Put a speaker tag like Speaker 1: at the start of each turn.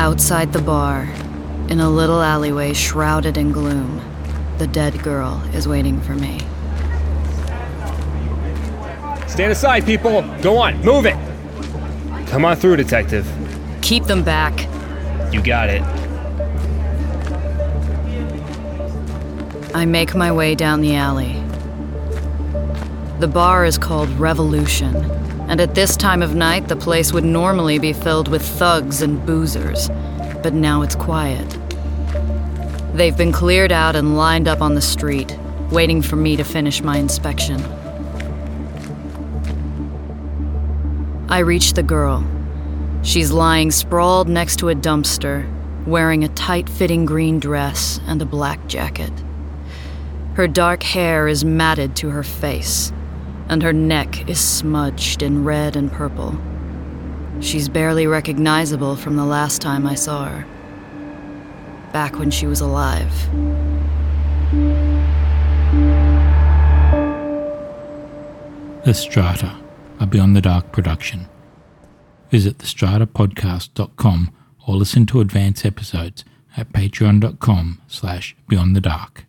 Speaker 1: Outside the bar, in a little alleyway shrouded in gloom, the dead girl is waiting for me.
Speaker 2: Stand aside, people. Go on, move it. Come on through, detective.
Speaker 1: Keep them back.
Speaker 2: You got it.
Speaker 1: I make my way down the alley. The bar is called Revolution, and at this time of night, the place would normally be filled with thugs and boozers, but now it's quiet. They've been cleared out and lined up on the street, waiting for me to finish my inspection. I reach the girl. She's lying sprawled next to a dumpster, wearing a tight fitting green dress and a black jacket. Her dark hair is matted to her face, and her neck is smudged in red and purple. She's barely recognizable from the last time I saw her. Back when she was alive.
Speaker 3: The Strata, a Beyond the Dark production. Visit thestratapodcast.com or listen to advance episodes at patreon.com slash beyond the dark.